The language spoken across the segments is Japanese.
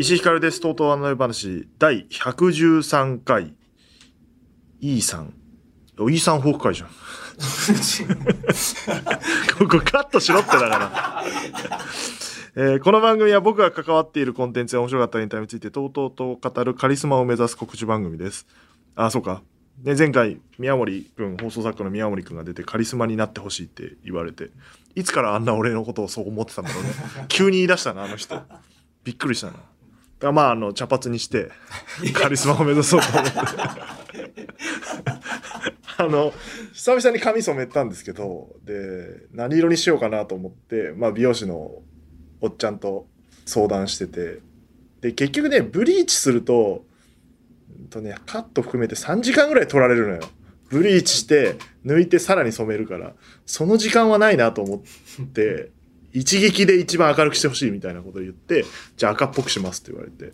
石井ひかるです。とうとうあの夜話第113回 E さん。E さんフォーク会じゃん。ここカットしろってだから。えーこの番組は僕が関わっているコンテンツや面白かったエンタメについてとうとうと語るカリスマを目指す告知番組です。あ、そうか。ね、前回、宮森くん、放送作家の宮森くんが出てカリスマになってほしいって言われて、いつからあんな俺のことをそう思ってたんだろうね。急に言い出したな、あの人。びっくりしたな。まあ、あの、茶髪にして、カリスマを目指そうと思って。あの、久々に髪染めたんですけど、で、何色にしようかなと思って、まあ、美容師のおっちゃんと相談してて、で、結局ね、ブリーチすると、うんとね、カット含めて3時間ぐらい取られるのよ。ブリーチして、抜いてさらに染めるから、その時間はないなと思って、一撃で一番明るくしてほしいみたいなことを言って、じゃあ赤っぽくしますって言われて。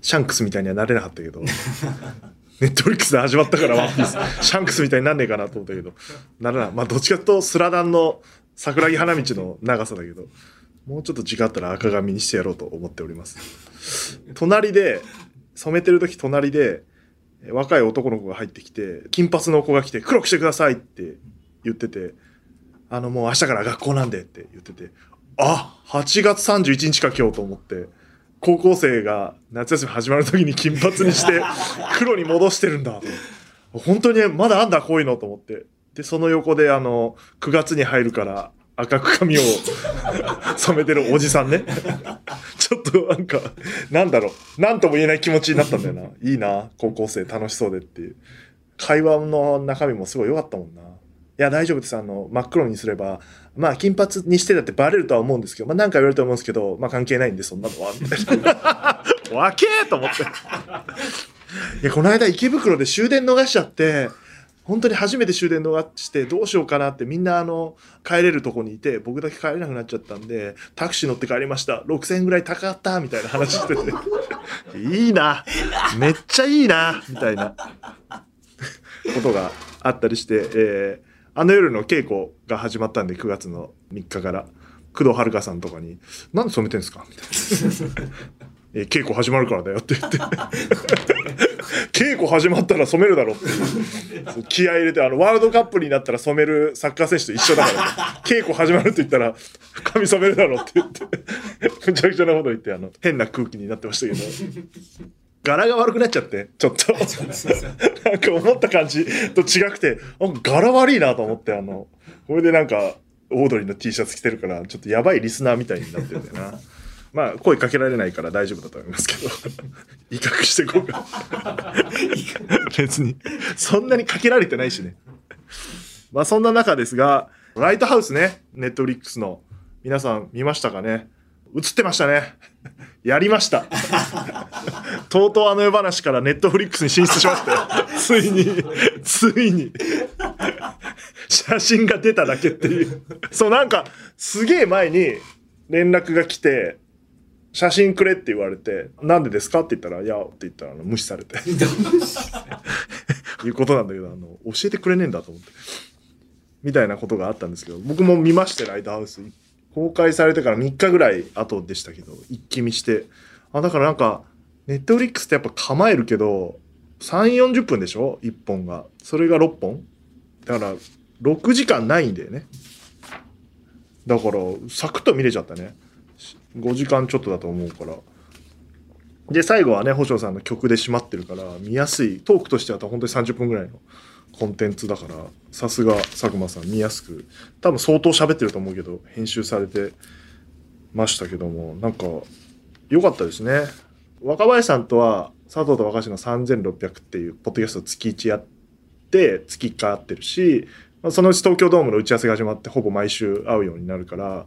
シャンクスみたいにはなれなかったけど、ネットフリックスで始まったからワンピース、シャンクスみたいになんねえかなと思ったけど、ならない。まあどっちかというとスラダンの桜木花道の長さだけど、もうちょっと時間あったら赤髪にしてやろうと思っております。隣で、染めてる時隣で、若い男の子が入ってきて、金髪の子が来て、黒くしてくださいって言ってて、あの、もう明日から学校なんでって言ってて、あ、8月31日か今日と思って、高校生が夏休み始まる時に金髪にして、黒に戻してるんだと。本当にまだあんだこういうのと思って。で、その横であの、9月に入るから赤く髪を 染めてるおじさんね。ちょっとなんか、なんだろう、なんとも言えない気持ちになったんだよな。いいな、高校生楽しそうでっていう。会話の中身もすごい良かったもんな。いや、大丈夫です。あの、真っ黒にすれば、まあ、金髪にしてだってバレるとは思うんですけど、まあ、なんか言われると思うんですけど、まあ、関係ないんで、そんなのは。みたいな。わけーと思って。いや、この間池袋で終電逃しちゃって、本当に初めて終電逃してどうしようかなってみんなあの帰れるとこにいて僕だけ帰れなくなっちゃったんでタクシー乗って帰りました。6000円ぐらい高かったみたいな話してて。いいな。めっちゃいいな。みたいな。ことがあったりして、えーあの夜の稽古が始まったんで9月の3日から。工藤遥さんとかに「なんで染めてんすか?」みたいな。えー稽古始まるからだよって言って。稽古始まったら染めるだろって。気合入れてあのワールドカップになったら染めるサッカー選手と一緒だから。稽古始まるって言ったら髪染めるだろって言って。むちゃくちゃなこと言ってあの変な空気になってましたけど。柄が悪くなっちゃってちょっと。なんか思った感じと違くて柄悪いなと思ってあのこれでなんかオードリーの T シャツ着てるからちょっとやばいリスナーみたいになってるんだよな。まあ声かけられないから大丈夫だと思いますけど。威嚇していこうか。別に。そんなにかけられてないしね。まあそんな中ですがライトハウスね。ネットフリックスの。皆さん見ましたかね？映ってましたね。やりました。とうとうあの夜話からネットフリックスに進出しましたよついに。ついに。写真が出ただけっていう。そうなんかすげえ前に連絡が来て写真くれって言われて、なんでですか？って言ったら、いや、って言ったら、あの無視されて。いうことなんだけど、あの、教えてくれねえんだと思って。みたいなことがあったんですけど、僕も見まして、ライトハウス。公開されてから3日ぐらい後でしたけど、一気見して。あ、だからなんか、ネットフリックスってやっぱ構えるけど、3、40分でしょ ?1 本が。それが6本？だから、6時間ないんだよね。だから、サクッと見れちゃったね。5時間ちょっとだと思うから。で、最後はね、星野さんの曲で締まってるから、見やすい、トークとしては本当に30分ぐらいのコンテンツだから、さすが佐久間さん見やすく、多分相当喋ってると思うけど、編集されてましたけども、なんか、良かったですね。若林さんとは、佐藤と若林の3600っていうポッドキャスト月1やって、月1回会ってるし、そのうち東京ドームの打ち合わせが始まって、ほぼ毎週会うようになるから、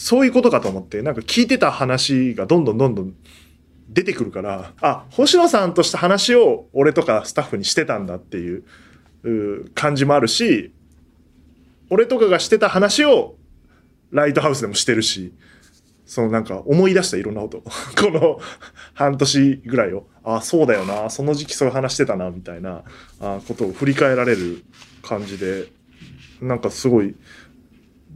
そういうことかと思って、なんか聞いてた話がどんどんどんどん出てくるから、あ、星野さんとした話を俺とかスタッフにしてたんだっていう感じもあるし、俺とかがしてた話をライトハウスでもしてるし、そのなんか思い出したいろんなこと。この半年ぐらいを、ああ、そうだよな、その時期そういう話してたな、みたいなことを振り返られる感じで、なんかすごい、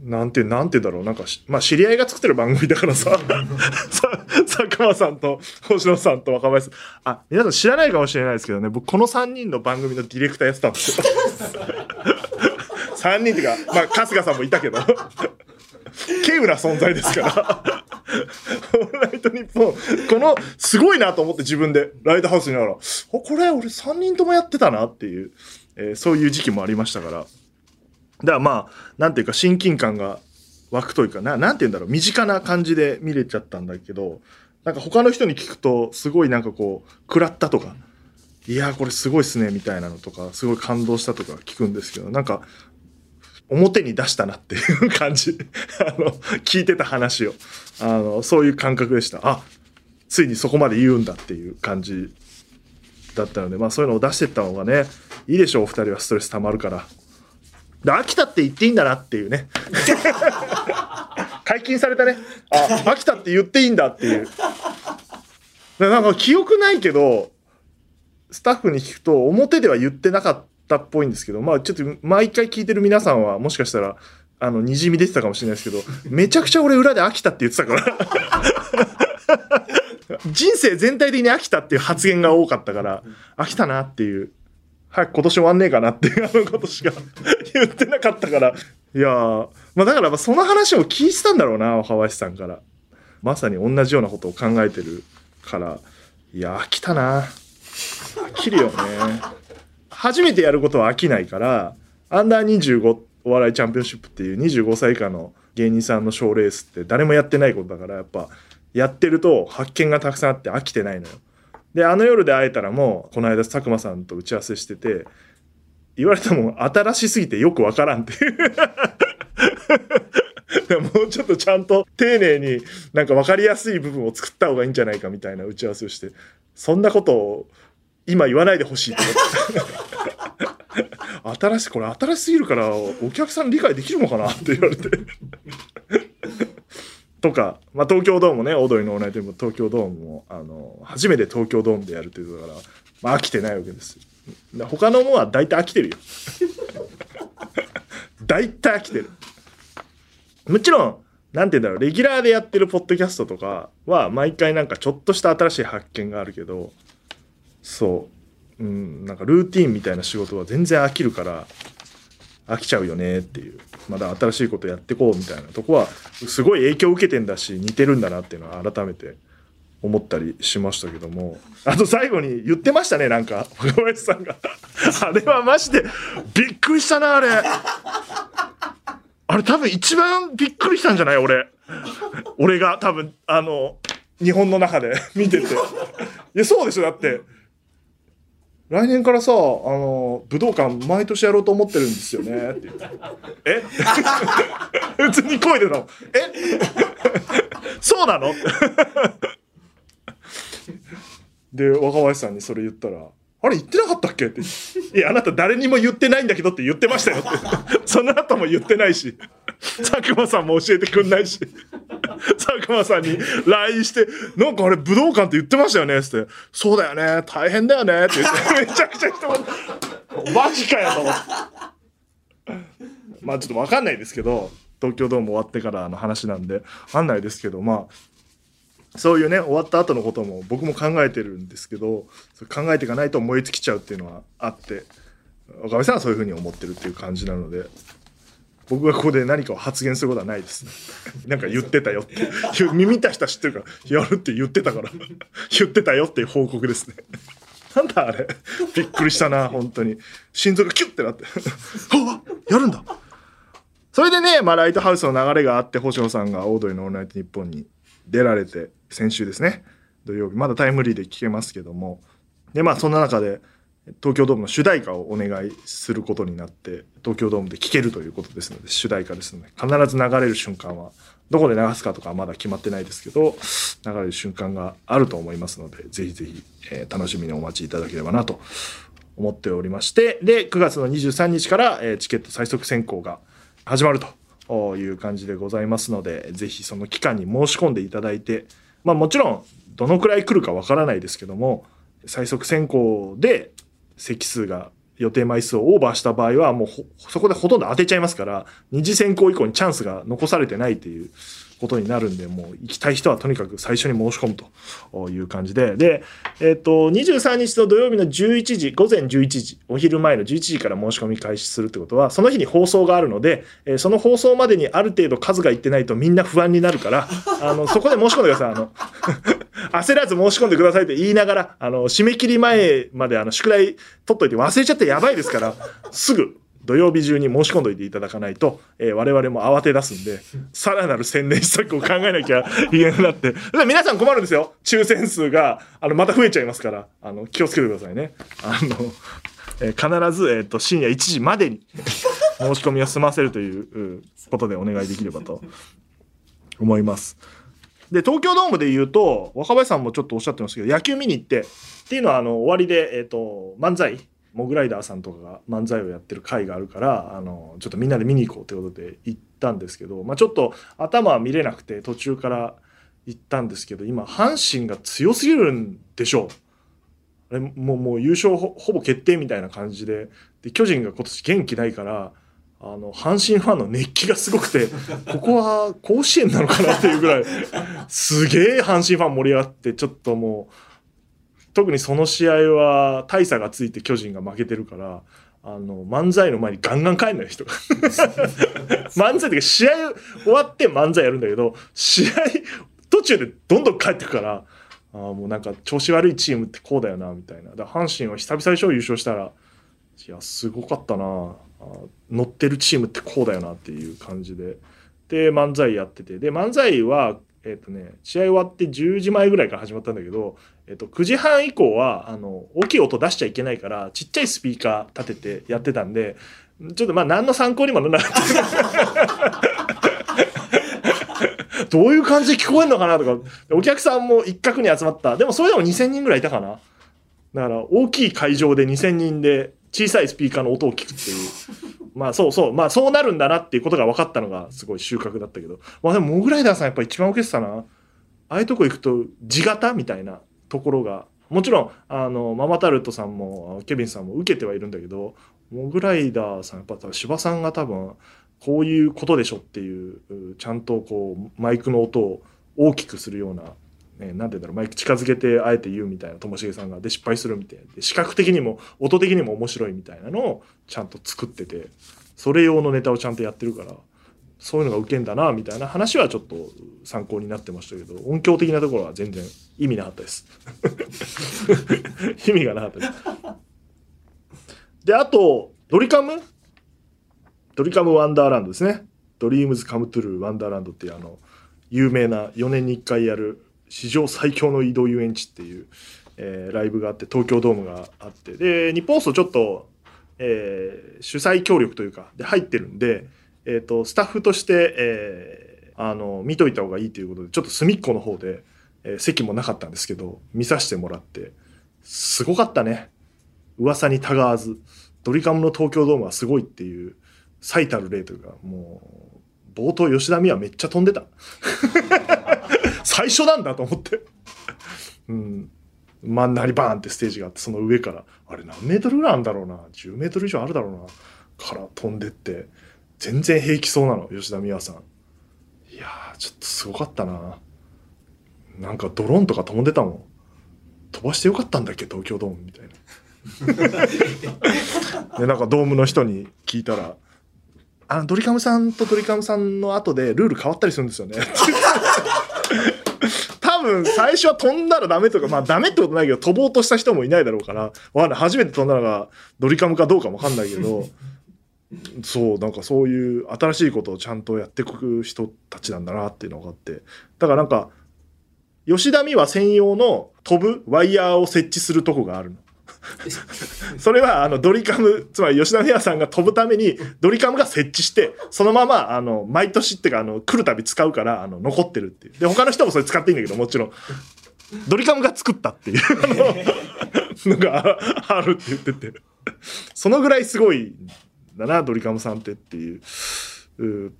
なんて、なんてだろう。なんかまあ、知り合いが作ってる番組だからさ、さ、佐久間さんと星野さんと若林さん。あ、皆さん知らないかもしれないですけどね、僕この3人の番組のディレクターやってたんですよ。3人っていうか、まあ、春日さんもいたけど、稀有な存在ですから。オールナイトニッポン、この、すごいなと思って自分で、ライトハウスにいながら、おこれ俺3人ともやってたなっていう、えーそういう時期もありましたから。だからまあ、なんていうか親近感が湧くというかな、なんていうんだろう、身近な感じで見れちゃったんだけど、なんか他の人に聞くと、すごいなんかこう、食らったとか、いやこれすごいっすね、みたいなのとか、すごい感動したとか聞くんですけど、なんか、表に出したなっていう感じ。あの、聞いてた話を。あの、そういう感覚でした。あ、ついにそこまで言うんだっていう感じだったので、まあそういうのを出してった方がね、いいでしょう、お二人はストレス溜まるから。で、飽きたって言っていいんだなっていうね。解禁されたね。あ、飽きたって言っていいんだっていう。でなんか記憶ないけど、スタッフに聞くと表では言ってなかったっぽいんですけど、まあちょっと毎回聞いてる皆さんはもしかしたら、あの、にじみ出てたかもしれないですけど、めちゃくちゃ俺裏で飽きたって言ってたから。人生全体的に飽きたっていう発言が多かったから、飽きたなっていう、早く今年終わんねえかなっていうあのことしか 言ってなかったから、いやー、まあだからまその話を聞いてたんだろうな、若林さんから。まさに同じようなことを考えてるから、いや、飽きたな。飽きるよね。初めてやることは飽きないから、アンダー25お笑いチャンピオンシップっていう25歳以下の芸人さんの賞レースって誰もやってないことだから、やっぱ、やってると発見がたくさんあって飽きてないのよ。で、あの夜で会えたらもう、この間佐久間さんと打ち合わせしてて、言われたもん新しすぎてよくわからんっていう。もうちょっとちゃんと丁寧になんか分かりやすい部分を作った方がいいんじゃないかみたいな打ち合わせをして、そんなことを今言わないでほしいと思って。新しい、これ新しすぎるからお客さん理解できるのかなって言われて。とか、まあ、東京ドームね、オードリーのオールナイトニッポン東京ドームも、あの、初めて東京ドームでやるっていうとだから、まあ、飽きてないわけですよ。他のものは大体飽きてるよ。大体飽きてる。もちろん、なんて言うんだろう、レギュラーでやってるポッドキャストとかは、毎回なんかちょっとした新しい発見があるけど、そう、うん、なんかルーティンみたいな仕事は全然飽きるから、飽きちゃうよねっていう。まだ新しいことやってこうみたいなとこは、すごい影響を受けてんだし、似てるんだなっていうのは改めて思ったりしましたけども。あと最後に言ってましたね、なんか、若林さんが。あれはマジで、びっくりしたな、あれ。あれ多分一番びっくりしたんじゃない？俺。俺が多分、あの、日本の中で見てて。いや、そうでしょ、だって。来年からさ、あの、武道館毎年やろうと思ってるんですよね。って言ってえ？普通に声でたの。え？そうなの？で、若林さんにそれ言ったら、あれ言ってなかったっけ？って。いや、あなた誰にも言ってないんだけどって言ってましたよって。その後も言ってないし、佐久間さんも教えてくんないし、佐久間さんに LINE して、なんかあれ武道館って言ってましたよね？って。そうだよね、大変だよねって言って、めちゃくちゃ人が、マジかよと思って。まあちょっとわかんないですけど、東京ドーム終わってからの話なんで、わかんないですけど、まあ、そういうね、終わった後のことも僕も考えてるんですけど、考えていかないと燃え尽きちゃうっていうのはあって、岡部さんはそういうふうに思ってるっていう感じなので、僕がここで何かを発言することはないですね。なんか言ってたよって。耳た人は知ってるから、やるって言ってたから、言ってたよっていう報告ですね。なんだあれ。びっくりしたな、本当に。心臓がキュッてなって。あやるんだそれでね、まあ、ライトハウスの流れがあって、星野さんがオードリーのオールナイトニッポンに出られて、先週ですね、土曜日、まだタイムリーで聞けますけども、で、まあ、そんな中で、東京ドームの主題歌をお願いすることになって、東京ドームで聴けるということですので、主題歌ですので、必ず流れる瞬間は、どこで流すかとかはまだ決まってないですけど、流れる瞬間があると思いますので、ぜひぜひ、えー楽しみにお待ちいただければなと思っておりまして、で、9月の23日から、えーチケット最速選考が始まるとという感じでございますので、ぜひその期間に申し込んでいただいて、まあもちろん、どのくらい来るかわからないですけども、最速選考で席数が予定枚数をオーバーした場合はもうそこでほとんど当てちゃいますから二次選考以降にチャンスが残されてないっていうことになるんで、もう行きたい人はとにかく最初に申し込むという感じで、で、えっ、ー、と、23日の土曜日の11時、午前11時、お昼前の11時から申し込み開始するってことは、その日に放送があるので、えー、その放送までにある程度数がいってないとみんな不安になるから、あの、そこで申し込んでください。あの、焦らず申し込んでくださいって言いながら、あの、締め切り前まであの、宿題取っといて忘れちゃってやばいですから、すぐ土曜日中に申し込んどいていただかないと、えー、我々も慌て出すんで、さらなる宣伝施策を考えなきゃ いけなくなって、皆さん困るんですよ。抽選数が、あの、また増えちゃいますから、あの、気をつけてくださいね。あの、えー、必ず、えっ、ー、と、深夜1時までに申し込みを済ませるということでお願いできればと思います。で、東京ドームで言うと、若林さんもちょっとおっしゃってましたけど、野球見に行って、っていうのは、あの、終わりで、えっ、ー、と、漫才、モグライダーさんとかが漫才をやってる回があるからあのちょっとみんなで見に行こうということで行ったんですけど、まあ、ちょっと頭は見れなくて途中から行ったんですけど今阪神が強すぎるんでしょうあれもうもう優勝ほぼ決定みたいな感じでで巨人が今年元気ないからあの阪神ファンの熱気がすごくて ここは甲子園なのかなっていうぐらいすげえ阪神ファン盛り上がってちょっともう。特にその試合は大差がついて巨人が負けてるからあの漫才の前にガンガン帰んない人が。漫才っていうか試合終わって漫才やるんだけど試合途中でどんどん帰ってくからあもうなんか調子悪いチームってこうだよなみたいな。だ阪神は久々でしょ優勝したらいやすごかったな乗ってるチームってこうだよなっていう感じで。で漫才やってて。で漫才はえっ、とね試合終わって10時前ぐらいから始まったんだけどえっと、9時半以降は、あの、大きい音出しちゃいけないから、ちっちゃいスピーカー立ててやってたんで、ちょっとまあ何の参考にもならなかった。どういう感じで聞こえるのかなとか、お客さんも一角に集まった。でもそれでも2000人ぐらいいたかな。だから大きい会場で2000人で小さいスピーカーの音を聞くっていう。まあそうそう。まあそうなるんだなっていうことが分かったのがすごい収穫だったけど。まあでもモグライダーさんやっぱ一番受けてたな。ああいうとこ行くと地型みたいな。ところがもちろんあのママタルトさんもケビンさんも受けてはいるんだけどモグライダーさんやっぱ芝さんが多分こういうことでしょっていうちゃんとこうマイクの音を大きくするような、ね、なんて言うんだろうマイク近づけてあえて言うみたいなともしげさんがで失敗するみたいな。視覚的にも音的にも面白いみたいなのをちゃんと作っててそれ用のネタをちゃんとやってるからそういうのが受けんだなみたいな話はちょっと参考になってましたけど音響的なところは全然意味なかったです。意味がなかったです。であとドリカム？ドリカムワンダーランドですね。ドリームズカムトゥルーワンダーランドっていうあの有名な4年に1回やる史上最強の移動遊園地っていう、えー、ライブがあって東京ドームがあって。で日本放送ちょっと、えー、主催協力というかで入ってるんでえーと、スタッフとして、えー、あの見といた方がいいということでちょっと隅っこの方で、えー、席もなかったんですけど見させてもらってすごかったね。噂にたがわずドリカムの東京ドームはすごいっていう最たる例というかもう冒頭吉田美和めっちゃ飛んでた。最初なんだと思って。うん。真ん中にバーンってステージがあってその上から。あれ何メートルぐらいあるんだろうな。10メートル以上あるだろうな。から飛んでって。全然平気そうなの。吉田美和さん。いやちょっとすごかったな。なんかドローンとか飛んでたもん。飛ばしてよかったんだっけ？東京ドームみたいな。でなんかドームの人に聞いたら「あのドリカムさんとドリカムさんの後でルール変わったりするんですよね」多分最初は飛んだらダメとかまあダメってことないけど飛ぼうとした人もいないだろうからわか初めて飛んだのがドリカムかどうかもわかんないけどそうなんかそういう新しいことをちゃんとやってく人たちなんだなっていうのがあってだからなんか吉田美和専用の飛ぶワイヤーを設置するとこがあるの。それはあのドリカムつまり吉田美和さんが飛ぶためにドリカムが設置してそのままあの毎年っていうかあの来るたび使うからあの残ってるっていう。で他の人もそれ使っていいんだけどもちろん。ドリカムが作ったっていうのがあるって言ってて。そのぐらいすごいんだなドリカムさんってっていう。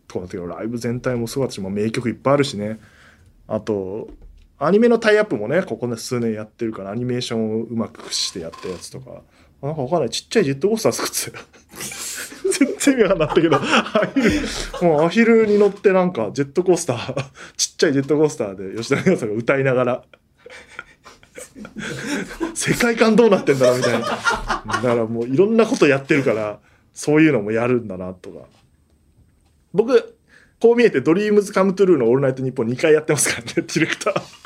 とかだけどライブ全体もすごかったし、名曲いっぱいあるしね。あとアニメのタイアップもねここね数年やってるからアニメーションをうまくしてやったやつとか。なんかわかんないちっちゃいジェットコースター作ってたよ。全然意味わかんなかったけどアヒルもうアヒルに乗ってなんかジェットコースターちっちゃいジェットコースターで吉田美和さんが歌いながら。世界観どうなってんだろうみたいな。だからもういろんなことやってるからそういうのもやるんだなとか。僕こう見えて「 DREAMS COME TRUE のオールナイトニッポン」2回やってますからねディレクター。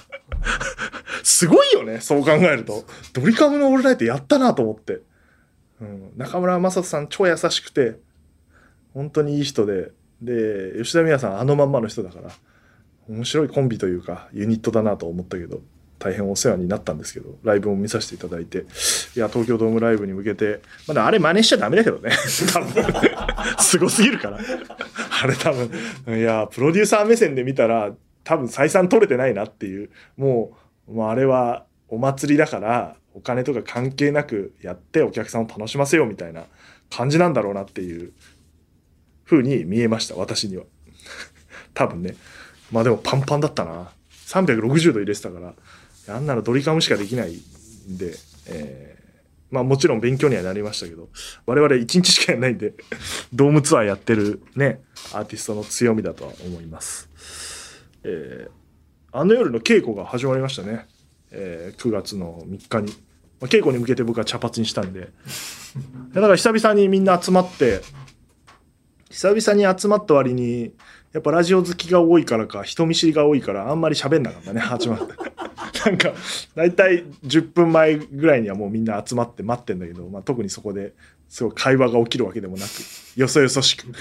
すごいよねそう考えると。ドリカムのオールナイトやったなと思って、うん、中村正人さん超優しくて本当にいい人で。で吉田美和さんあのまんまの人だから。面白いコンビというかユニットだなと思ったけど大変お世話になったんですけどライブも見させていただいて。いや東京ドームライブに向けてまだあれ真似しちゃダメだけどね。多分。すごすぎるから。あれ多分。いやプロデューサー目線で見たら多分採算取れてないなっていう。もうもうあれはお祭りだからお金とか関係なくやってお客さんを楽しませようみたいな感じなんだろうなっていう風に見えました私には。多分ね。まあでもパンパンだったな。360度入れてたから。あんなのドリカムしかできないんで、えー、まあもちろん勉強にはなりましたけど、我々1日しかやらないんで、ドームツアーやってるね、アーティストの強みだとは思います。えー、あの夜の稽古が始まりましたね。えー、9月の3日に。まあ、稽古に向けて僕は茶髪にしたんで。だから久々にみんな集まって、久々に集まった割に、やっぱラジオ好きが多いからか、人見知りが多いから、あんまり喋んなかったね、始まって。なんか、大体10分前ぐらいにはもうみんな集まって待ってんだけど、まあ、特にそこですごい会話が起きるわけでもなく、よそよそしく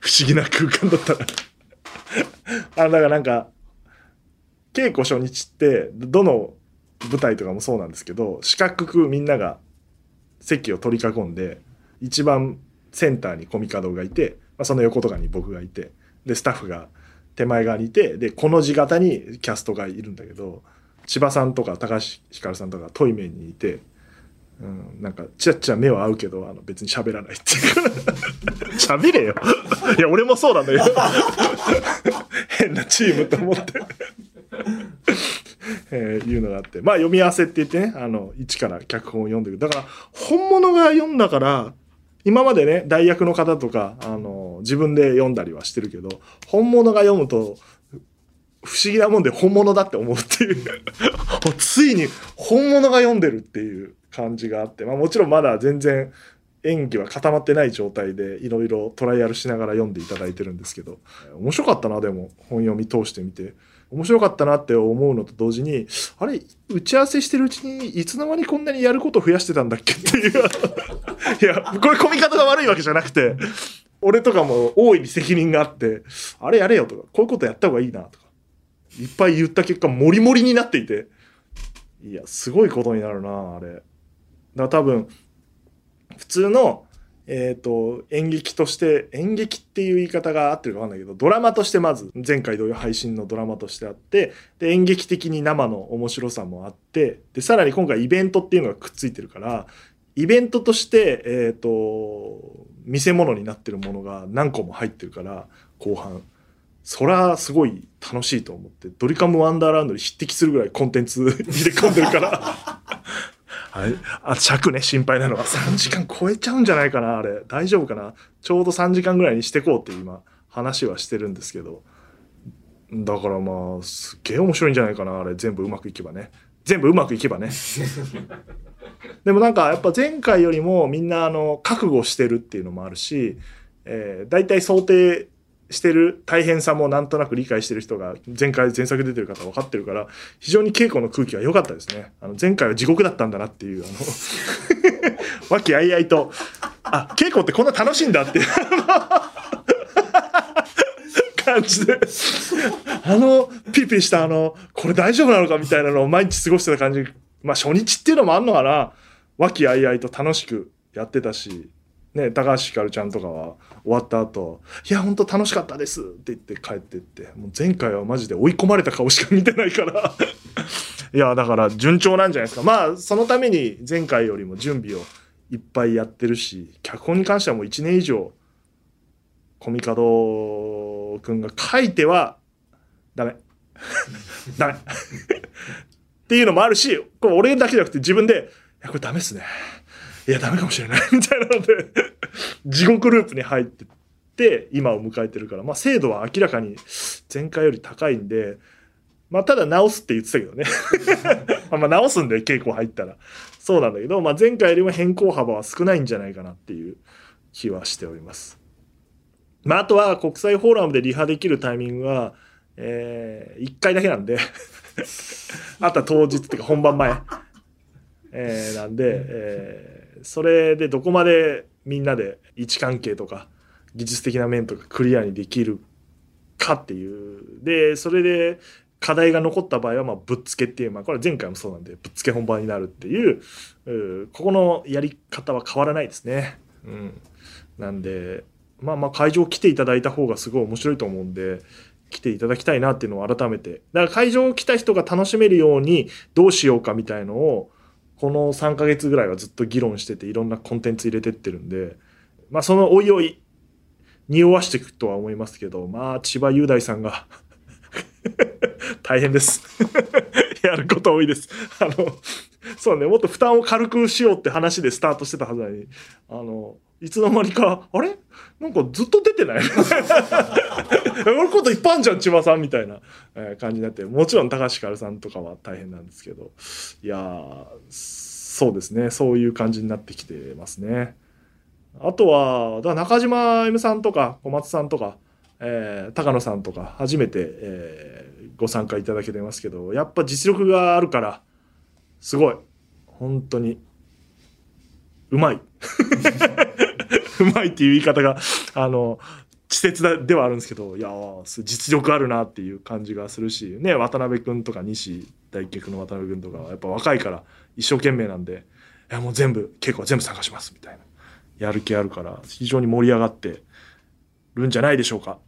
不思議な空間だったらあだからなんか、稽古初日って、どの舞台とかもそうなんですけど、四角くみんなが席を取り囲んで、一番センターにコミカドがいて、まあ、その横とかに僕がいて、で、スタッフが手前側にいてでこの字型にキャストがいるんだけど千葉さんとか高橋ひかるさんとかトイメンにいて、うん、なんかちらちら目は合うけどあの別に喋らないっていう。喋れよ。いや俺もそうなんだよ。変なチームと思って。えー、いうのがあって。まあ読み合わせって言ってねあの一から脚本を読んでる。だから本物が読んだから今までね代役の方とかあの自分で読んだりはしてるけど本物が読むと不思議なもんで本物だって思うっていうついに本物が読んでるっていう感じがあって、まあ、もちろんまだ全然演技は固まってない状態でいろいろトライアルしながら読んでいただいてるんですけど面白かったなでも本読み通してみて。面白かったなって思うのと同時にあれ打ち合わせしてるうちにいつの間にこんなにやること増やしてたんだっけ？っていう。いやこれ込み方が悪いわけじゃなくて。俺とかも大いに責任があってあれやれよとかこういうことやった方がいいなとかいっぱい言った結果モリモリになっていて。いやすごいことになるなあれ。だ多分普通のえ、ー、と、演劇として、演劇っていう言い方が合ってるかわかんないけど、ドラマとしてまず、前回同様配信のドラマとしてあって、で、演劇的に生の面白さもあって、で、さらに今回イベントっていうのがくっついてるから、イベントとして、え、ー、と、見せ物になってるものが何個も入ってるから、後半。そらすごい楽しいと思って、ドリカムワンダーランドに匹敵するぐらいコンテンツ 入れ込んでるからあれ、あ、尺ね、心配なのは3時間超えちゃうんじゃないかな、あれ。大丈夫かな。ちょうど3時間ぐらいにしてこうって今、話はしてるんですけど。だからまあ、すっげえ面白いんじゃないかな、あれ。全部うまくいけばね。全部うまくいけばね。でもなんか、やっぱ前回よりもみんな、あの、覚悟してるっていうのもあるし、えー、大体想定してる大変さもなんとなく理解してる人が前回前作出てる方分かってるから非常に稽古の空気は良かったですね。あの前回は地獄だったんだなっていうあの 和気あいあいとあ稽古ってこんな楽しいんだっていう 感じであのピリピリしたあのこれ大丈夫なのかみたいなのを毎日過ごしてた感じ。まあ初日っていうのもあんのかな。和気あいあいと楽しくやってたしね、高橋ひかるちゃんとかは終わった後いや本当楽しかったです」って言って帰ってってもう前回はマジで追い込まれた顔しか見てないから。いやだから順調なんじゃないですか。まあそのために前回よりも準備をいっぱいやってるし脚本に関してはもう1年以上コミカドくんが書いてはダメ。ダメ。っていうのもあるしこれ俺だけじゃなくて自分で「いやこれダメっすね。いやダメかもしれない」みたいなので地獄ループに入ってって今を迎えてるから。まあ精度は明らかに前回より高いんでまあただ直すって言ってたけどね。まあ直すんで稽古入ったら。そうなんだけど、まあ、前回よりも変更幅は少ないんじゃないかなっていう気はしております。まあ、あとは国際フォーラムでリハできるタイミングは、えー、1回だけなんで。あとは当日っていうか本番前、えー、なんで、えー、それでどこまでみんなで位置関係とか技術的な面とかクリアにできるかっていう。でそれで課題が残った場合はまあぶっつけっていう、まあ、これ前回もそうなんでぶっつけ本番になるっていう。うここのやり方は変わらないですね。うん、なんでまあまあ会場来ていただいた方がすごい面白いと思うんで来ていただきたいなっていうのを改めて。だから会場来た人が楽しめるようにどうしようかみたいのをこの3ヶ月ぐらいはずっと議論してていろんなコンテンツ入れてってるんでまあそのおいおい匂わしていくとは思いますけどまあ千葉雄大さんが 大変です。やること多いです。あの、そうね、もっと負担を軽くしようって話でスタートしてたはずなのに、あの、いつの間にか、あれ？なんかずっと出てない？やることいっぱいあるじゃん、千葉さんみたいな、感じになって、もちろん高橋ひかるさんとかは大変なんですけど、いや、そうですね、そういう感じになってきてますね。あとは、だ中島 M さんとか小松さんとか、えー、高野さんとか初めて、えー、ご参加いただけてますけどやっぱ実力があるからすごい。本当にうまい。うまいっていう言い方があの稚拙ではあるんですけどいや実力あるなっていう感じがするしね渡辺君とか西大脚の渡辺君とかはやっぱ若いから一生懸命なんでいやもう全部稽古は全部参加しますみたいなやる気あるから非常に盛り上がってるんじゃないでしょうか。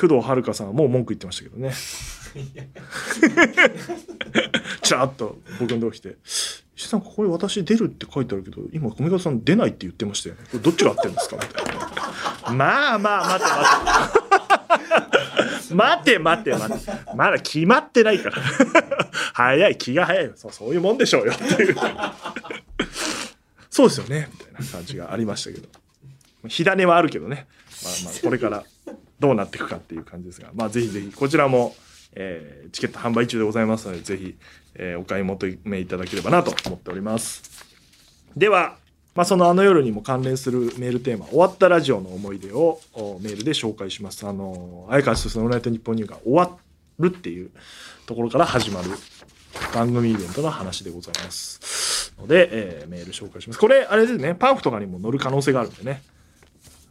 工藤遥さんはもう文句言ってましたけどね。ちらっと僕のとこ来て「石さんここに私出るって書いてあるけど今小宮さん出ないって言ってましたよね。これどっちが合ってるんですか?」みたいな「まあまあ待て待て。待て待て待て。まだ決まってないから。早い気が早い。そうそういうもんでしょうよ」っていう。そうですよね。みたいな感じがありましたけど。火種はあるけどね。まあまあこれからどうなっていくかっていう感じですが、まあ、ぜひぜひこちらも、えー、チケット販売中でございますのでぜひ、えー、お買い求めいただければなと思っておりますでは、まあ、そのあの夜にも関連するメールテーマ終わったラジオの思い出をメールで紹介しますあの相川進の「オールナイトニッポンニュー」が終わるっていうところから始まる番組イベントの話でございますので、えー、メール紹介しますこれあれですねパンフとかにも載る可能性があるんでね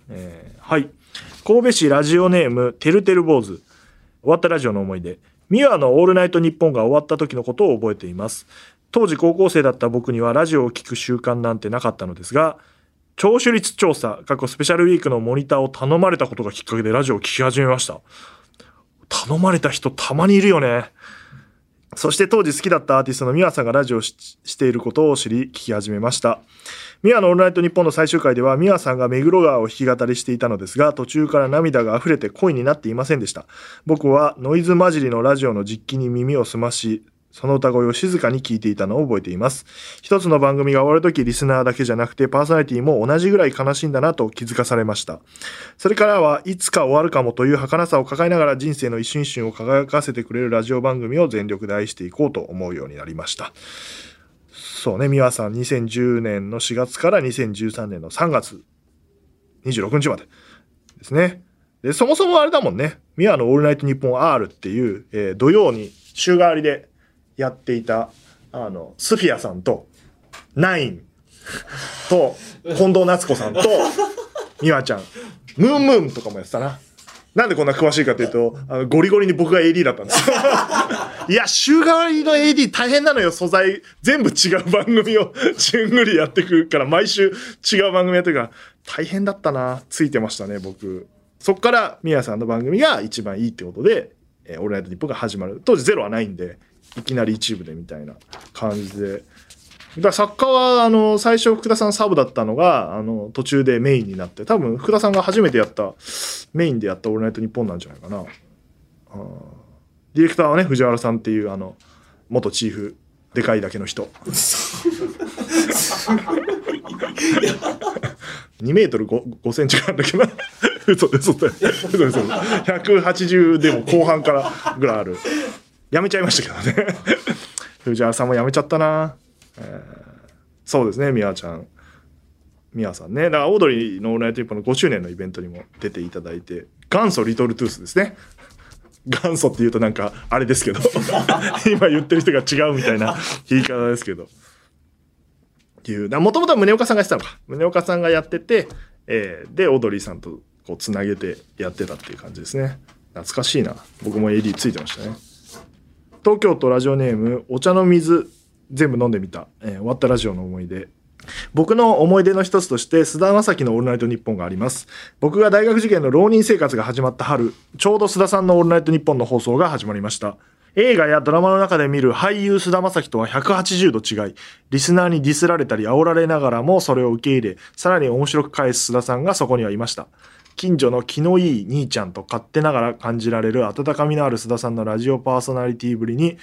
えー、はい。神戸市ラジオネーム、てるてる坊主。終わったラジオの思い出。ミワのオールナイトニッポンが終わった時のことを覚えています。当時高校生だった僕にはラジオを聴く習慣なんてなかったのですが、聴取率調査、過去スペシャルウィークのモニターを頼まれたことがきっかけでラジオを聴き始めました。頼まれた人たまにいるよね。そして当時好きだったアーティストのミワさんがラジオをしていることを知り聞き始めました。ミワのオールナイトニッポンの最終回ではミワさんが目黒川を弾き語りしていたのですが途中から涙が溢れて恋になっていませんでした。僕はノイズ混じりのラジオの実機に耳を澄ましその歌声を静かに聞いていたのを覚えています。一つの番組が終わるときリスナーだけじゃなくてパーソナリティも同じぐらい悲しいんだなと気づかされました。それからはいつか終わるかもという儚さを抱えながら人生の一瞬一瞬を輝かせてくれるラジオ番組を全力で愛していこうと思うようになりました。そうね、美和さん2010年の4月から2013年の3月26日までですね。で、そもそもあれだもんね。ミワのオールナイトニッポン R っていう、えー、土曜に週替わりでやっていた、あの、スフィアさんと、ナインと、近藤夏子さんと、ミワちゃん、ムーンムーンとかもやってたな。なんでこんな詳しいかというと、あのゴリゴリに僕が AD だったんですよ。いや、週替わりの AD 大変なのよ、素材。全部違う番組を順繰りやってくから、毎週違う番組やってくから、大変だったな。ついてましたね、僕。そっから、ミヤさんの番組が一番いいってことで、えー、オールナイトニッポンが始まる。当時ゼロはないんで、いきなり一部でみたいな感じで。だ作家は、あの、最初福田さんサブだったのが、あの、途中でメインになって、多分福田さんが初めてやった、メインでやったオールナイトニッポンなんじゃないかな。ディレクターはね、藤原さんっていう、あの、元チーフ、でかいだけの人。2メートル 5, 5センチぐらいあるんだけど。嘘で嘘で。嘘で嘘で。180でも後半からぐらいある。やめちゃいましたけどね。藤原さんもやめちゃったな。えー、そうですね、みやちゃん。みやさんね。だからオードリーのオールナイトニッポンの5周年のイベントにも出ていただいて、元祖リトルトゥースですね。元祖って言うとなんかあれですけど 今言ってる人が違うみたいな言い方ですけど。っていう。もともとは宗岡さんがしてたのか。宗岡さんがやってて、えー、で、オードリーさんとこうつなげてやってたっていう感じですね。懐かしいな。僕も AD ついてましたね。東京都ラジオネーム、お茶の水全部飲んでみた、えー、終わったラジオの思い出。僕の思い出の一つとして、菅田将暉のオールナイトニッポンがあります。僕が大学受験の浪人生活が始まった春、ちょうど須田さんのオールナイトニッポンの放送が始まりました。映画やドラマの中で見る俳優菅田将暉とは180度違い、リスナーにディスられたり煽られながらもそれを受け入れ、さらに面白く返す須田さんがそこにはいました。近所の気のいい兄ちゃんと勝手ながら感じられる温かみのある須田さんのラジオパーソナリティぶりに、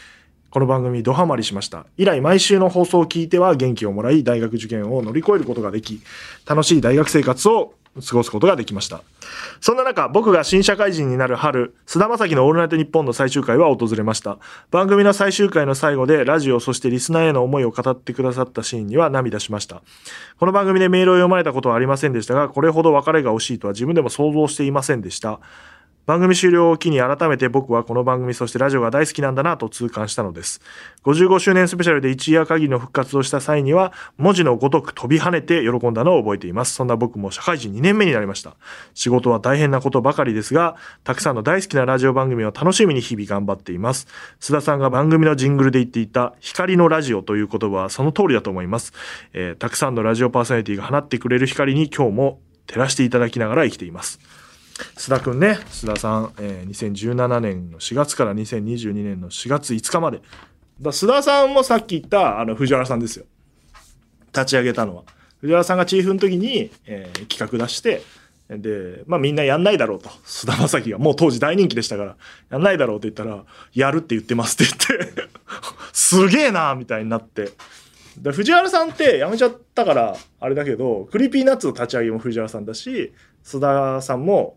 この番組ドハマりしました。以来毎週の放送を聞いては元気をもらい、大学受験を乗り越えることができ、楽しい大学生活を過ごすことができました。そんな中、僕が新社会人になる春、菅田将暉のオールナイトニッポンの最終回は訪れました。番組の最終回の最後で、ラジオ、そしてリスナーへの思いを語ってくださったシーンには涙しました。この番組でメールを読まれたことはありませんでしたが、これほど別れが惜しいとは自分でも想像していませんでした。番組終了を機に改めて僕はこの番組そしてラジオが大好きなんだなと痛感したのです。55周年スペシャルで一夜限りの復活をした際には文字のごとく飛び跳ねて喜んだのを覚えています。そんな僕も社会人2年目になりました。仕事は大変なことばかりですが、たくさんの大好きなラジオ番組を楽しみに日々頑張っています。須田さんが番組のジングルで言っていた光のラジオという言葉はその通りだと思います。えー、たくさんのラジオパーソナリティが放ってくれる光に今日も照らしていただきながら生きています。須田くんね。須田さん、えー、2017年の4月から2022年の4月5日まで。だ須田さんもさっき言ったあの藤原さんですよ。立ち上げたのは。藤原さんがチーフの時に、えー、企画出してで、まあみんなやんないだろうと。菅田将暉が、もう当時大人気でしたから、やんないだろうって言ったら、やるって言ってますって言って。すげえなみたいになって。で藤原さんって辞めちゃったから、あれだけど、 Creepy Nuts の立ち上げも藤原さんだし、須田さんも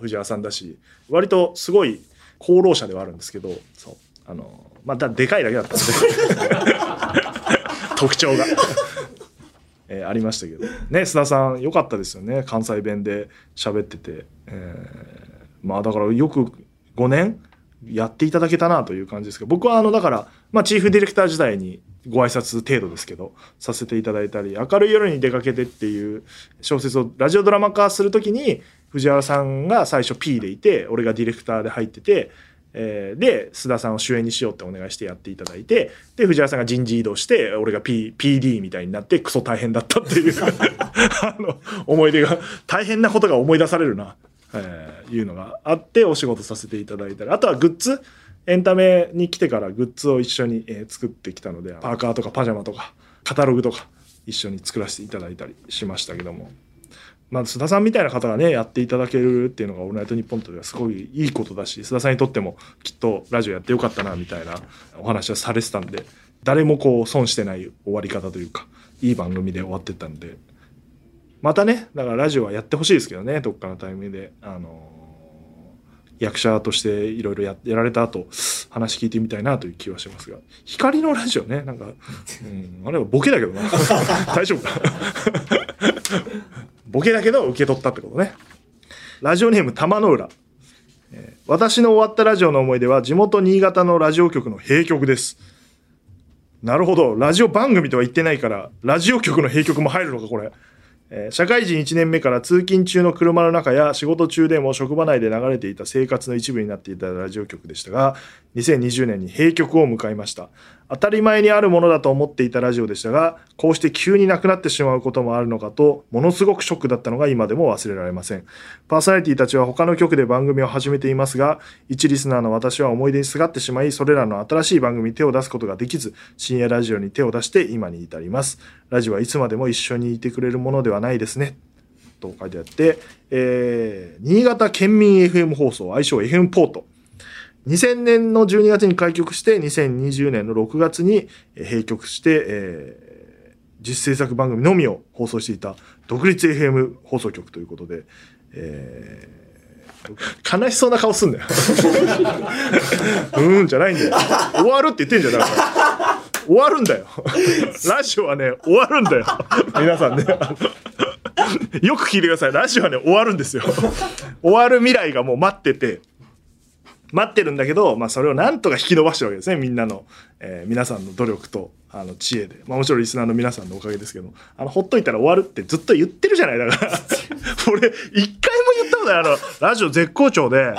藤原さんだし割とすごい功労者ではあるんですけどそう。あのまあでかいだけだったんで 特徴が。えー、ありましたけど。ね須田さん良かったですよね。関西弁で喋ってて、えー、まあだからよく5年やっていただけたなという感じですけど僕はあのだから、まあ、チーフディレクター時代にご挨拶程度ですけどさせていただいたり「明るい夜に出かけて」っていう小説をラジオドラマ化する時に藤原さんが最初 P でいて俺がディレクターで入ってて、えー、で須田さんを主演にしようってお願いしてやっていただいてで藤原さんが人事異動して俺が、P、PD みたいになってクソ大変だったっていう あの思い出が大変なことが思い出されるな、えー、いうのがあってお仕事させていただいたりあとはグッズ。エンタメに来てからグッズを一緒に、え作ってきたのでパーカーとかパジャマとかカタログとか一緒に作らせていただいたりしましたけども。まあ、須田さんみたいな方がねやっていただけるっていうのが「オールナイトニッポン」とではすごいいいことだし須田さんにとってもきっとラジオやってよかったなみたいなお話はされてたんで誰もこう損してない終わり方というかいい番組で終わってったんでまたねだからラジオはやってほしいですけどねどっかのタイミングであの役者としていろいろやられた後話聞いてみたいなという気はしますが。光のラジオねなんか、うん、あれはボケだけどな。大丈夫か。ボケだけど受け取ったってことね。ラジオネーム玉の浦。私の終わったラジオの思い出は地元新潟のラジオ局の閉局です。なるほど。ラジオ番組とは言ってないからラジオ局の閉局も入るのかこれ社会人1年目から通勤中の車の中や仕事中でも職場内で流れていた生活の一部になっていたラジオ局でしたが2020年に閉局を迎えました。当たり前にあるものだと思っていたラジオでしたがこうして急になくなってしまうこともあるのかとものすごくショックだったのが今でも忘れられません。パーソナリティたちは他の局で番組を始めていますが一リスナーの私は思い出にすがってしまいそれらの新しい番組に手を出すことができず深夜ラジオに手を出して今に至ります。ラジオはいつまでも一緒にいてくれるものではないですねと書いてあって、えー新潟県民 FM 放送愛称 FM ポート2000年の12月に開局して2020年の6月に閉局して、えー実制作番組のみを放送していた独立 FM 放送局ということで、えー悲しそうな顔すんだよ。うんじゃないんだよ。終わるって言ってんじゃんだか。終わるんだよ。ラジオはね、終わるんだよ。皆さんね。よく聞いてください。ラジオはね、終わるんですよ。終わる未来がもう待ってて、待ってるんだけど、まあ、それをなんとか引き伸ばしてるわけですね。みんなの、えー皆さんの努力と、あの、知恵で。まあ、もちろんリスナーの皆さんのおかげですけど、あの、ほっといたら終わるってずっと言ってるじゃない。だから、俺、一回も言ったことない。あの、ラジオ絶好調で、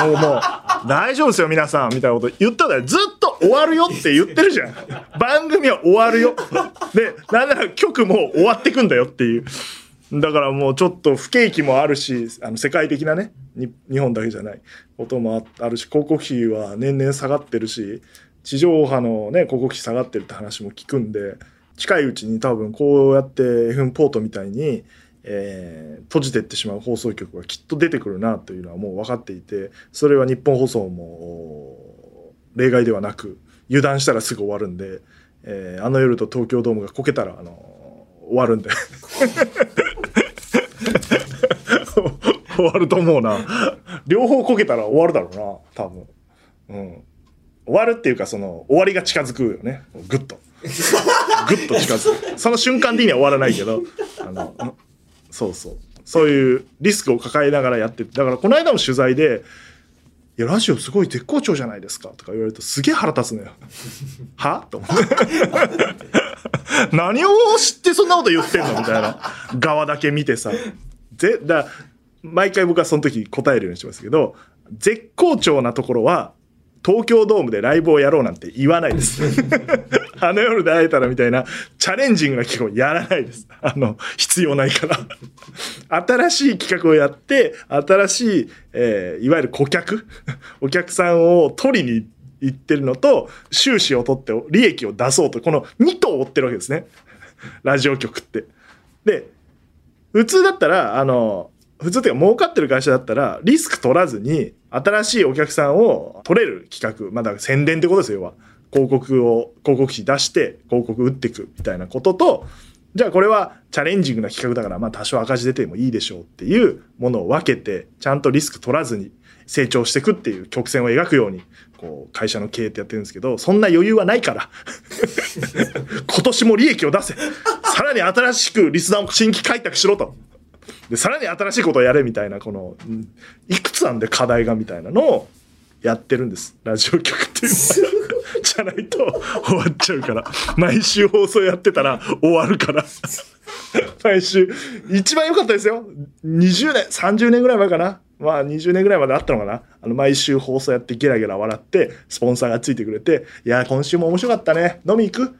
もうもう、大丈夫ですよ、皆さん、みたいなこと言ったことない。ずっと終わるよって言ってるじゃん。番組は終わるよ。で、なんなら曲も終わってくんだよっていう。だからもうちょっと不景気もあるし、あの世界的なね、日本だけじゃないこともあるし、広告費は年々下がってるし、地上波のね、広告費下がってるって話も聞くんで、近いうちに多分こうやって FM ポートみたいに、えー閉じてってしまう放送局がきっと出てくるなというのはもう分かっていて、それは日本放送も例外ではなく、油断したらすぐ終わるんで、えーあの夜と東京ドームがこけたら、あの終わるんで。終わると思うな。両方こけたら終わるだろうな、多分。うん。終わるっていうか、その、終わりが近づくよね。ぐっと。ぐっと近づく。その瞬間的には終わらないけど、あの、そうそう。そういうリスクを抱えながらやっててだからこの間の取材で、いや、ラジオすごい絶好調じゃないですかとか言われるとすげえ腹立つのよ。は？と思って。何を知ってそんなこと言ってんの？みたいな側だけ見てさ。ぜだ毎回僕はその時答えるようにしてますけど絶好調なところは東京ドームでライブをやろうなんて言わないです。あの夜で会えたらみたいなチャレンジングな企画をやらないです。あの、必要ないから。新しい企画をやって、新しい、えーいわゆる顧客、お客さんを取りに行ってるのと、収支を取って利益を出そうと、この2頭を追ってるわけですね。ラジオ局って。で、普通だったら、あの、普通っていうか儲かってる会社だったら、リスク取らずに、新しいお客さんを取れる企画、まあだから宣伝ってことですよ、要は。広告を、広告費出して、広告打っていくみたいなことと、じゃあこれはチャレンジングな企画だから、まあ多少赤字出てもいいでしょうっていうものを分けて、ちゃんとリスク取らずに成長していくっていう曲線を描くように、こう、会社の経営ってやってるんですけど、そんな余裕はないから。今年も利益を出せ。さらに新しくリスナーを新規開拓しろと。で、さらに新しいことをやれみたいな、この、うんいくつなんで課題がみたいなのをやってるんです。ラジオ局っていうのは。じゃないと終わっちゃうから。毎週放送やってたら終わるから。毎週。一番良かったですよ。20年、30年ぐらい前かな。まあ20年ぐらいまであったのかな。あの、毎週放送やってゲラゲラ笑って、スポンサーがついてくれて、いや、今週も面白かったね。飲み行く？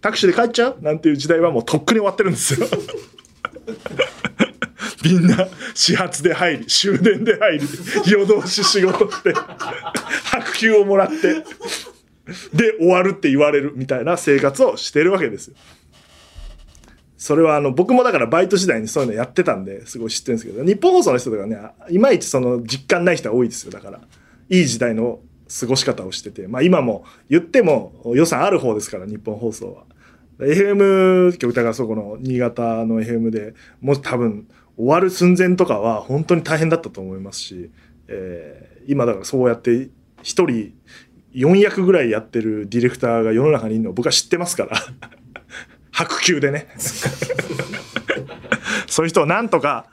タクシーで帰っちゃう？なんていう時代はもうとっくに終わってるんですよ。みんな始発で入り終電で入り 夜通し仕事して 白球をもらって で終わるって言われるみたいな生活をしてるわけですよ。それはあの僕もだからバイト時代にそういうのやってたんですごい知ってるんですけど日本放送の人とかねいまいちその実感ない人は多いですよだからいい時代の過ごし方をしててまあ今も言っても予算ある方ですから日本放送は。FM 局だからそこの新潟の FM でもう多分終わる寸前とかは本当に大変だったと思いますし、えー今だからそうやって一人4役ぐらいやってるディレクターが世の中にいるのを僕は知ってますから。白球でね。そういう人をなんとか、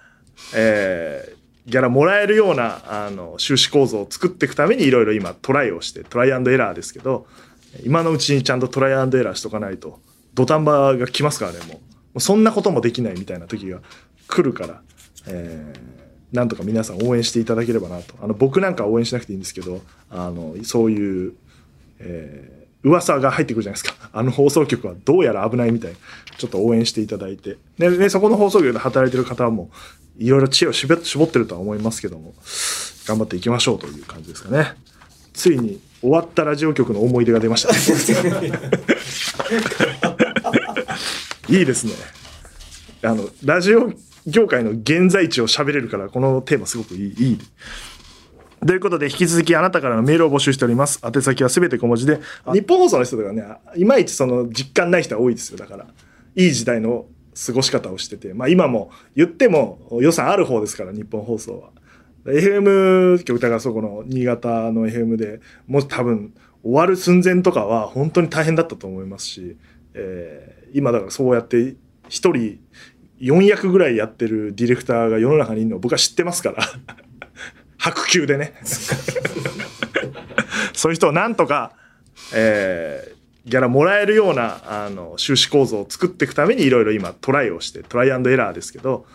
えーギャラもらえるようなあの収支構造を作っていくためにいろいろ今トライをしてトライアンドエラーですけど今のうちにちゃんとトライアンドエラーしとかないと土壇場が来ますからねもうそんなこともできないみたいな時が来るから、えー、なんとか皆さん応援していただければなと。あの、僕なんか応援しなくていいんですけど、あの、そういう、えー、噂が入ってくるじゃないですか。あの放送局はどうやら危ないみたい。ちょっと応援していただいて。で、ね、そこの放送局で働いてる方も、いろいろ知恵を絞ってるとは思いますけども、頑張っていきましょうという感じですかね。ついに終わったラジオ局の思い出が出ましたね。いいですね。あの、ラジオ業界の現在地を喋れるから、このテーマすごくいい。いいということで、引き続きあなたからのメールを募集しております。宛先はすべて小文字で、日本放送の人とかね、いまいちその実感ない人は多いですよ。だから、いい時代の過ごし方をしてて、まあ今も言っても予算ある方ですから、日本放送は。FM 局だからそこの新潟の FM でもう多分終わる寸前とかは本当に大変だったと思いますし、えー、今だからそうやって一人4役ぐらいやってるディレクターが世の中にいるの僕は知ってますから。白球でね。そういう人をなんとか、えー、ギャラもらえるようなあの収支構造を作っていくためにいろいろ今トライをしてトライアンドエラーですけど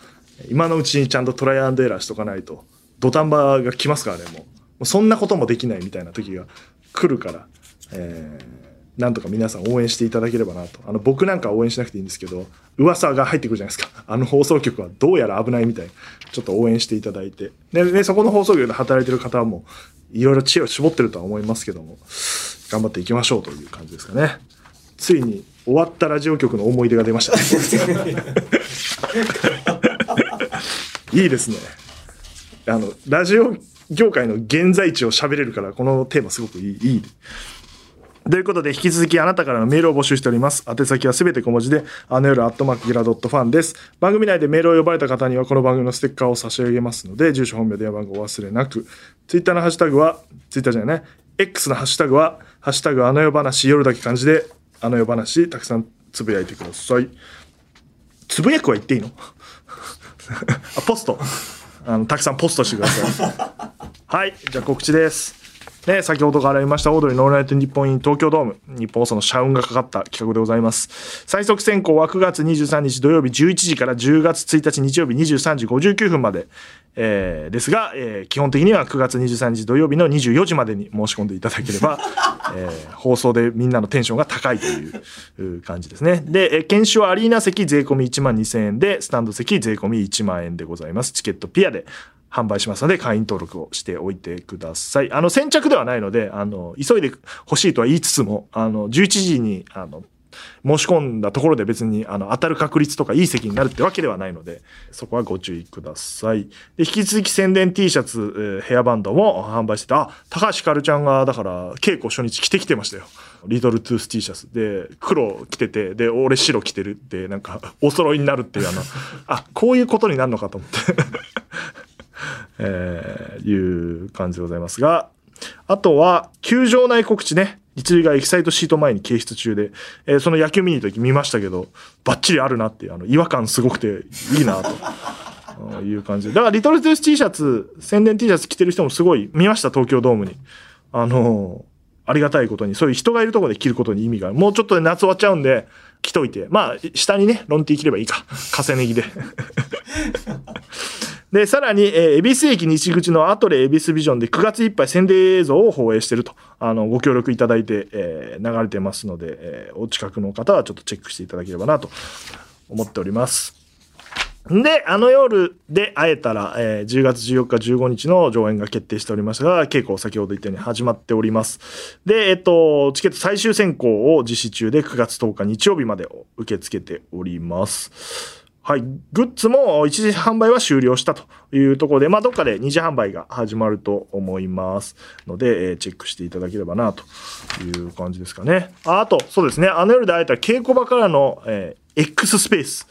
今のうちにちゃんとトライアンドエラーしとかないと土壇場が来ますからねもうそんなこともできないみたいな時が来るから、えー、なんとか皆さん応援していただければなと。あの僕なんか応援しなくていいんですけど噂が入ってくるじゃないですか。あの放送局はどうやら危ないみたい。ちょっと応援していただいて。で、ね、そこの放送局で働いてる方もいろいろ知恵を絞ってるとは思いますけども頑張っていきましょうという感じですかね。ついに終わったラジオ局の思い出が出ましたね。いいですね。あの、ラジオ業界の現在地を喋れるから、このテーマすごくいい。いい。ということで、引き続きあなたからのメールを募集しております。宛先はすべて小文字で、あの夜アットマークギラドットファンです。番組内でメールを呼ばれた方には、この番組のステッカーを差し上げますので、住所、本名、電話番号を忘れなく。ツイッターのハッシュタグは、ツイッターじゃないね。X のハッシュタグは、ハッシュタグあの夜話、夜だけ漢字で、あの夜話、たくさんつぶやいてください。つぶやくは言っていいの？あ、ポスト。あのたくさんポストしてくださいはいじゃあ告知ですね、先ほどからありましたオードリーノーライト日本イン東京ドーム。日本放送の社運がかかった企画でございます。最速選考は9月23日土曜日11時から10月1日日曜日23時59分まで、えー、ですが、えー、基本的には9月23日土曜日の24時までに申し込んでいただければ、えー、放送でみんなのテンションが高いという感じですね。で、えー、研修はアリーナ席税込み1万2000円でスタンド席税込み1万円でございます。チケットピアで販売しますので、会員登録をしておいてください。あの、先着ではないので、あの、急いで欲しいとは言いつつも、あの、11時に、あの、申し込んだところで別にあの当たる確率とかいい席になるってわけではないのでそこはご注意ください。で引き続き宣伝 T シャツ、えー、ヘアバンドも販売しててあ高橋ひかるちゃんがだから稽古初日着てきてましたよ。リトルトゥース T シャツ。で黒着ててで俺白着てるってなんかお揃いになるっていうあのあこういうことになるのかと思って。えー、いう感じでございますが、あとは、球場内告知ね。一塁がエキサイトシート前に掲出中で、えー、その野球見に行った時見ましたけど、バッチリあるなって、あの、違和感すごくていいなと いう感じで。だから、リトルトゥース T シャツ、宣伝 T シャツ着てる人もすごい見ました、東京ドームに。あのー、ありがたいことに、そういう人がいるとこで着ることに意味がある。もうちょっとで夏終わっちゃうんで、着といて。まあ、下にね、ロンティー着ればいいか。重ね着で。で、さらに、えー、恵比寿駅西口のアトレ恵比寿ビジョンで9月いっぱい宣伝映像を放映してると、あの、ご協力いただいて、えー、流れてますので、えー、お近くの方はちょっとチェックしていただければなと思っております。で、あの夜で会えたら、えー、10月14日15日の上演が決定しておりますが、稽古を先ほど言ったように始まっております。で、えっと、チケット最終選考を実施中で9月10日日曜日まで受け付けております。はい。グッズも一時販売は終了したというところで、まあ、どっかで二次販売が始まると思いますので、えー、チェックしていただければな、という感じですかね。ああと、そうですね。あの夜で会えた稽古場からの、えー、X スペース。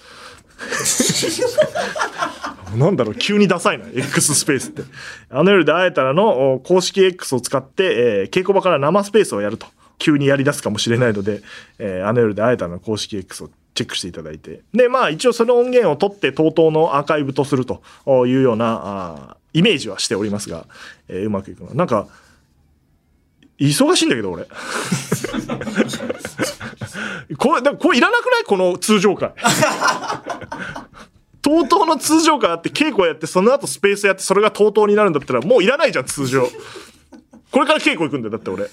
なんだろう、急にダサいな、X スペースって。あの夜で会えたらの公式 X を使って、えー、稽古場から生スペースをやると。急にやり出すかもしれないので、えー、あの夜で会えたらの公式 X をチェックしていただいて。で、まあ一応その音源を取って TOTO のアーカイブとするというようなあイメージはしておりますが、えー、うまくいくの。なんか、忙しいんだけど俺。これ、でもこれいらなくない？この通常回。TOTO の通常回あって稽古やって、その後スペースやって、それが TOTO になるんだったら、もういらないじゃん、通常。これから稽古行くんだよ、だって俺。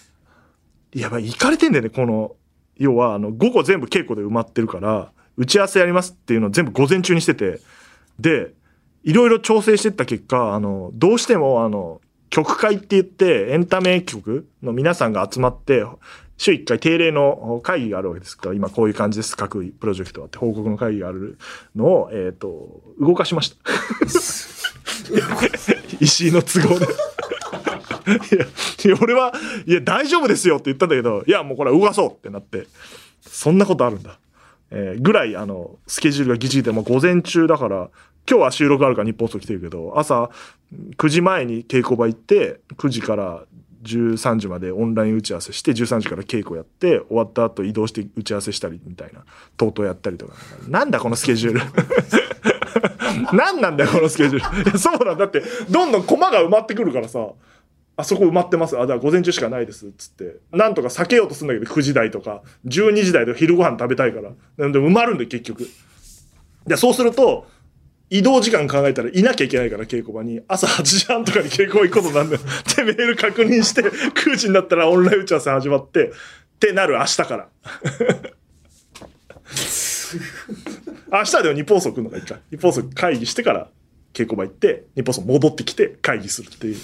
やばい、行かれてんだよね、この、要は、あの、午後全部稽古で埋まってるから、打ち合わせやりますっていうのを全部午前中にしてて、で、いろいろ調整してった結果、あの、どうしても、あの、曲会って言って、エンタメ局の皆さんが集まって、週1回定例の会議があるわけですから、今こういう感じです、各プロジェクトはって報告の会議があるのを、えっ、と、動かしました。石井の都合で。いや、俺は、いや、大丈夫ですよって言ったんだけど、いや、もうこれは動かそうってなって、そんなことあるんだ。えーぐらい、あの、スケジュールがギチギチで、もう午前中だから、今日は収録あるから日本放送来てるけど、朝9時前に稽古場行って、9時から13時までオンライン打ち合わせして、13時から稽古やって、終わった後移動して打ち合わせしたりみたいな、とうとうやったりとか。なんだこのスケジュール。何なんだよ、このスケジュール。いやそうなんだって、どんどん駒が埋まってくるからさ、あそこ埋まってます。あ、だから午前中しかないです。つって。なんとか避けようとするんだけど、9時台とか、12時台とか昼ご飯食べたいから。なんで埋まるんだよ、結局。で、そうすると、移動時間考えたらいなきゃいけないから、稽古場に。朝8時半とかに稽古場行くことなんだよ。で、メール確認して、9時になったらオンライン打ち合わせ始まって、ってなる明日から。明日でも日本放送来るのがいいか。日本放送会議してから稽古場行って、日本放送戻ってきて会議するっていう。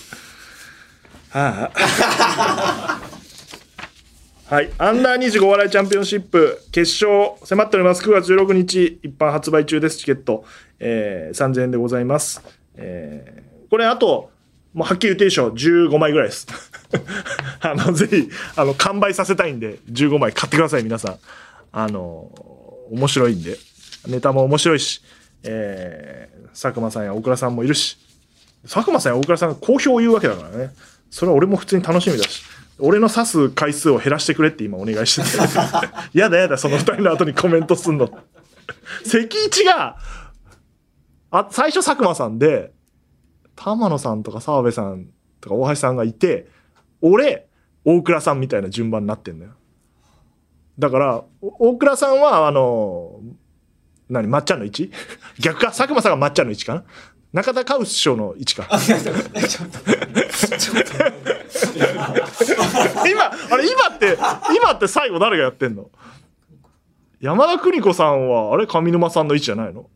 は。い。アンダー25笑いチャンピオンシップ決勝迫っております。9月16日一般発売中です。チケット。えー、3000円でございます。えー、これあと、もうはっきり言っていいでしょ。15枚ぐらいです。あの、ぜひ、あの、完売させたいんで、15枚買ってください、皆さん。あの、面白いんで。ネタも面白いし、えー、佐久間さんや大倉さんもいるし、佐久間さんや大倉さんが好評を言うわけだからね。それは俺も普通に楽しみだし。俺の指す回数を減らしてくれって今お願いしてて。やだやだ、その二人の後にコメントすんの。関一が、あ、最初佐久間さんで、玉野さんとか澤部さんとか大橋さんがいて、俺、大倉さんみたいな順番になってんだよ。だから、お大倉さんは、あの、何、まっちゃんの位置？逆か佐久間さんがまっちゃんの位置かな？中田カウス師匠の位置か。今、あれ、今って、今って最後誰がやってんの？山田邦子さんは、あれ？上沼さんの位置じゃないの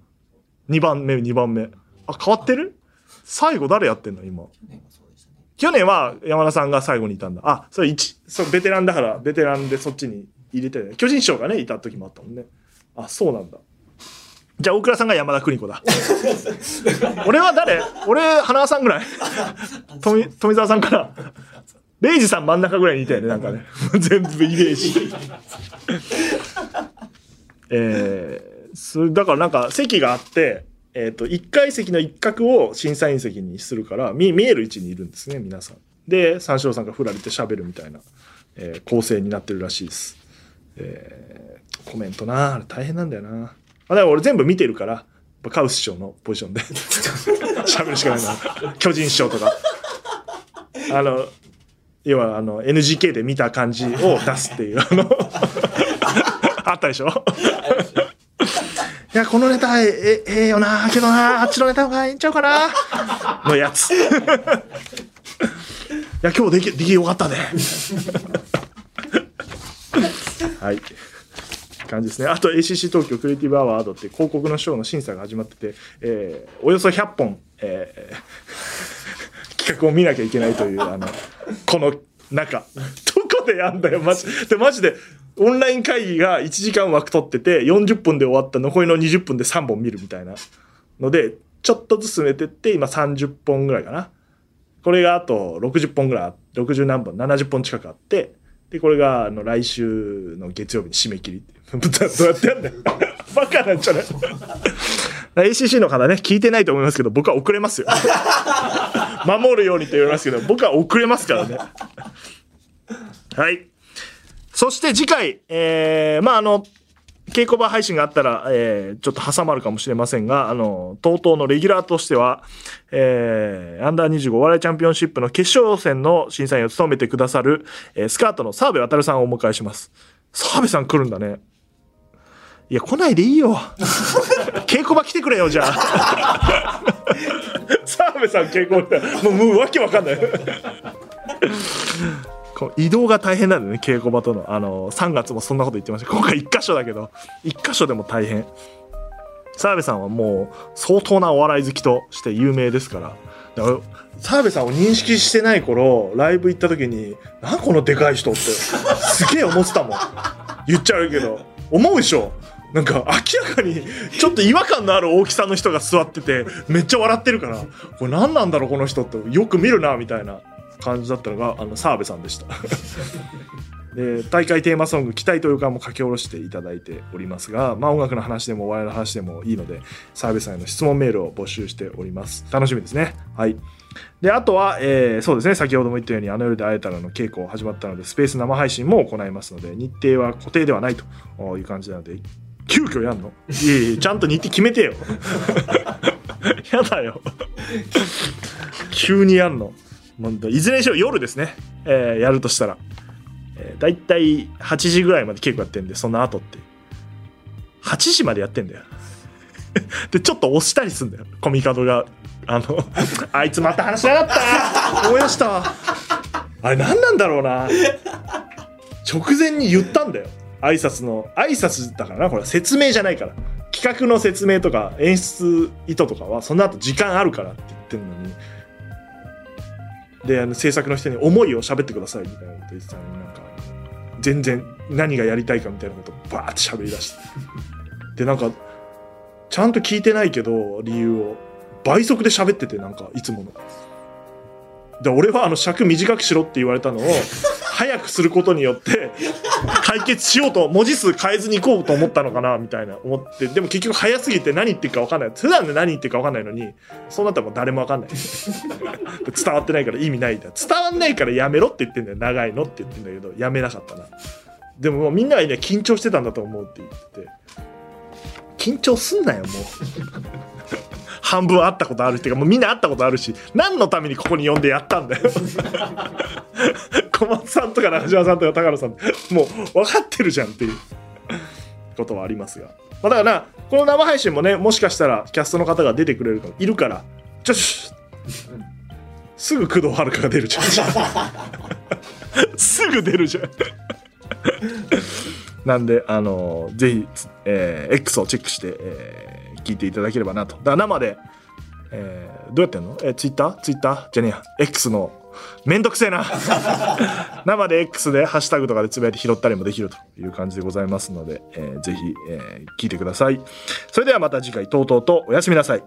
?2 番目、2番目。あ、変わってる？最後誰やってんの？今。去年は山田さんが最後にいたんだ。あ、それ1、そう、ベテランだから、ベテランでそっちに入れて、巨人師匠がね、いた時もあったもんね。あ、そうなんだ。じゃあ、大倉さんが山田邦子だ。俺は誰？俺、花輪さんぐらい？富富澤さんから。レイジさん真ん中ぐらいにいたよね、なんかね。全部イメージ。えー、それだからなんか席があって、えっ、と、1階席の一角を審査員席にするから、見見える位置にいるんですね、皆さん。で、三四郎さんが振られて喋るみたいな、えー構成になってるらしいです。えーコメントなあれ大変なんだよな。あ、だから俺全部見てるから、カウス師匠のポジションで 喋るしかないな。巨人師匠とか。あの、要はあの NGK で見た感じを出すっていう、あの、あったでしょ？いや、このネタ、え、え、ええよな、けどな、あっちのネタの方がいいんちゃうかな、のやつ。いや、今日でき、できよかったね。はい。感じですね。あと ACC 東京クリエイティブアワードって広告の賞の審査が始まってて、えーおよそ100本、えー 企画を見なきゃいけないという、あの、この中。どこでやんだよ、マジで。マジで、オンライン会議が1時間枠取ってて、40分で終わった残りの20分で3本見るみたいなので、ちょっとずつ進めてって、今30本ぐらいかな。これがあと60本ぐらい、60何本、70本近くあって、で、これが、あの、来週の月曜日に締め切り。どうやってやんだよ。バカなんじゃない ?ACC の方ね、聞いてないと思いますけど、僕は遅れますよ。守るようにと言われますけど、僕は遅れますからね。はい。そして次回、えー、まあ、あの、稽古場配信があったら、えー、ちょっと挟まるかもしれませんが、あの、TOTO のレギュラーとしては、えー、アンダー25お笑いチャンピオンシップの決勝戦の審査員を務めてくださる、えー、スカートの澤部渉さんをお迎えします。澤部さん来るんだね。いや、来ないでいいよ。稽古場来てくれよ、じゃあ。澤部さん稽古って、もう、もうわけわかんない。こう移動が大変なんだよね、稽古場との。あの、3月もそんなこと言ってました。今回1箇所だけど、1箇所でも大変。澤部さんはもう相当なお笑い好きとして有名ですから。だから澤部さんを認識してない頃、ライブ行った時に、なんこのでかい人って、すげえ思ってたもん。言っちゃうけど。思うでしょ？なんか明らかにちょっと違和感のある大きさの人が座ってて、めっちゃ笑ってるから、これ何なんだろうこの人って、よく見るな、みたいな感じだったのが、あの、澤部さんでした。で大会テーマソング「期待と予感」も書き下ろしていただいておりますが、まあ、音楽の話でもお笑いの話でもいいので澤部さんへの質問メールを募集しております。楽しみですね。はい。であとは、えーそうですね。先ほども言ったように「あの夜で会えたら」の稽古始まったのでスペース生配信も行いますので日程は固定ではないという感じなので急遽やんの？いやいやちゃんと日程決めてよ やだよ急にやんのいずれにしろ夜ですね、えーやるとしたらえー、だいたい8時ぐらいまで稽古やってんで、その後って。8時までやってんだよ。で、ちょっと押したりすんだよ。コミカドが。あの、あいつまた話しやがった思い出した。あれ何なんだろうな。直前に言ったんだよ。挨拶の、挨拶だからな、これ説明じゃないから。企画の説明とか演出意図とかは、その後時間あるからって言ってんのに。で、あの制作の人に思いを喋ってくださいみたいなこと言ってたのになんか、全然何がやりたいかみたいなことをバーって喋り出して。で、なんか、ちゃんと聞いてないけど、理由を。倍速で喋ってて、なんか、いつもの。で、俺はあの尺短くしろって言われたのを、早くすることによって、解決しようと、文字数変えずに行こうと思ったのかな、みたいな思って、でも結局早すぎて何言ってるか分かんない。普段で何言ってるか分かんないのに、そうなったらもう誰も分かんない。伝わってないから意味ないんだ。伝わんないからやめろって言ってんだよ。長いのって言ってんだけど、やめなかったな。でももうみんながね、緊張してたんだと思うって言ってて、緊張すんなよ、もう。半分会ったことあるっていうか、もうみんな会ったことあるし、何のためにここに呼んでやったんだよ。小松さんとか中島さんとか高野さん、もう分かってるじゃんっていうことはありますが。まあ、だからな、この生配信もね、もしかしたらキャストの方が出てくれるか、いるから、ちょしすぐ工藤遥が出るじゃん。すぐ出るじゃん。なんで、あのぜひ、えー X をチェックして、えー聞いていただければなと。だから生で、えーどうやってんの？え、ツイッターツイッターじゃねえや。X の、めんどくせえな。生で X でハッシュタグとかでつぶやいて拾ったりもできるという感じでございますので、えーぜひ、えー聞いてください。それではまた次回、とうとうとおやすみなさい。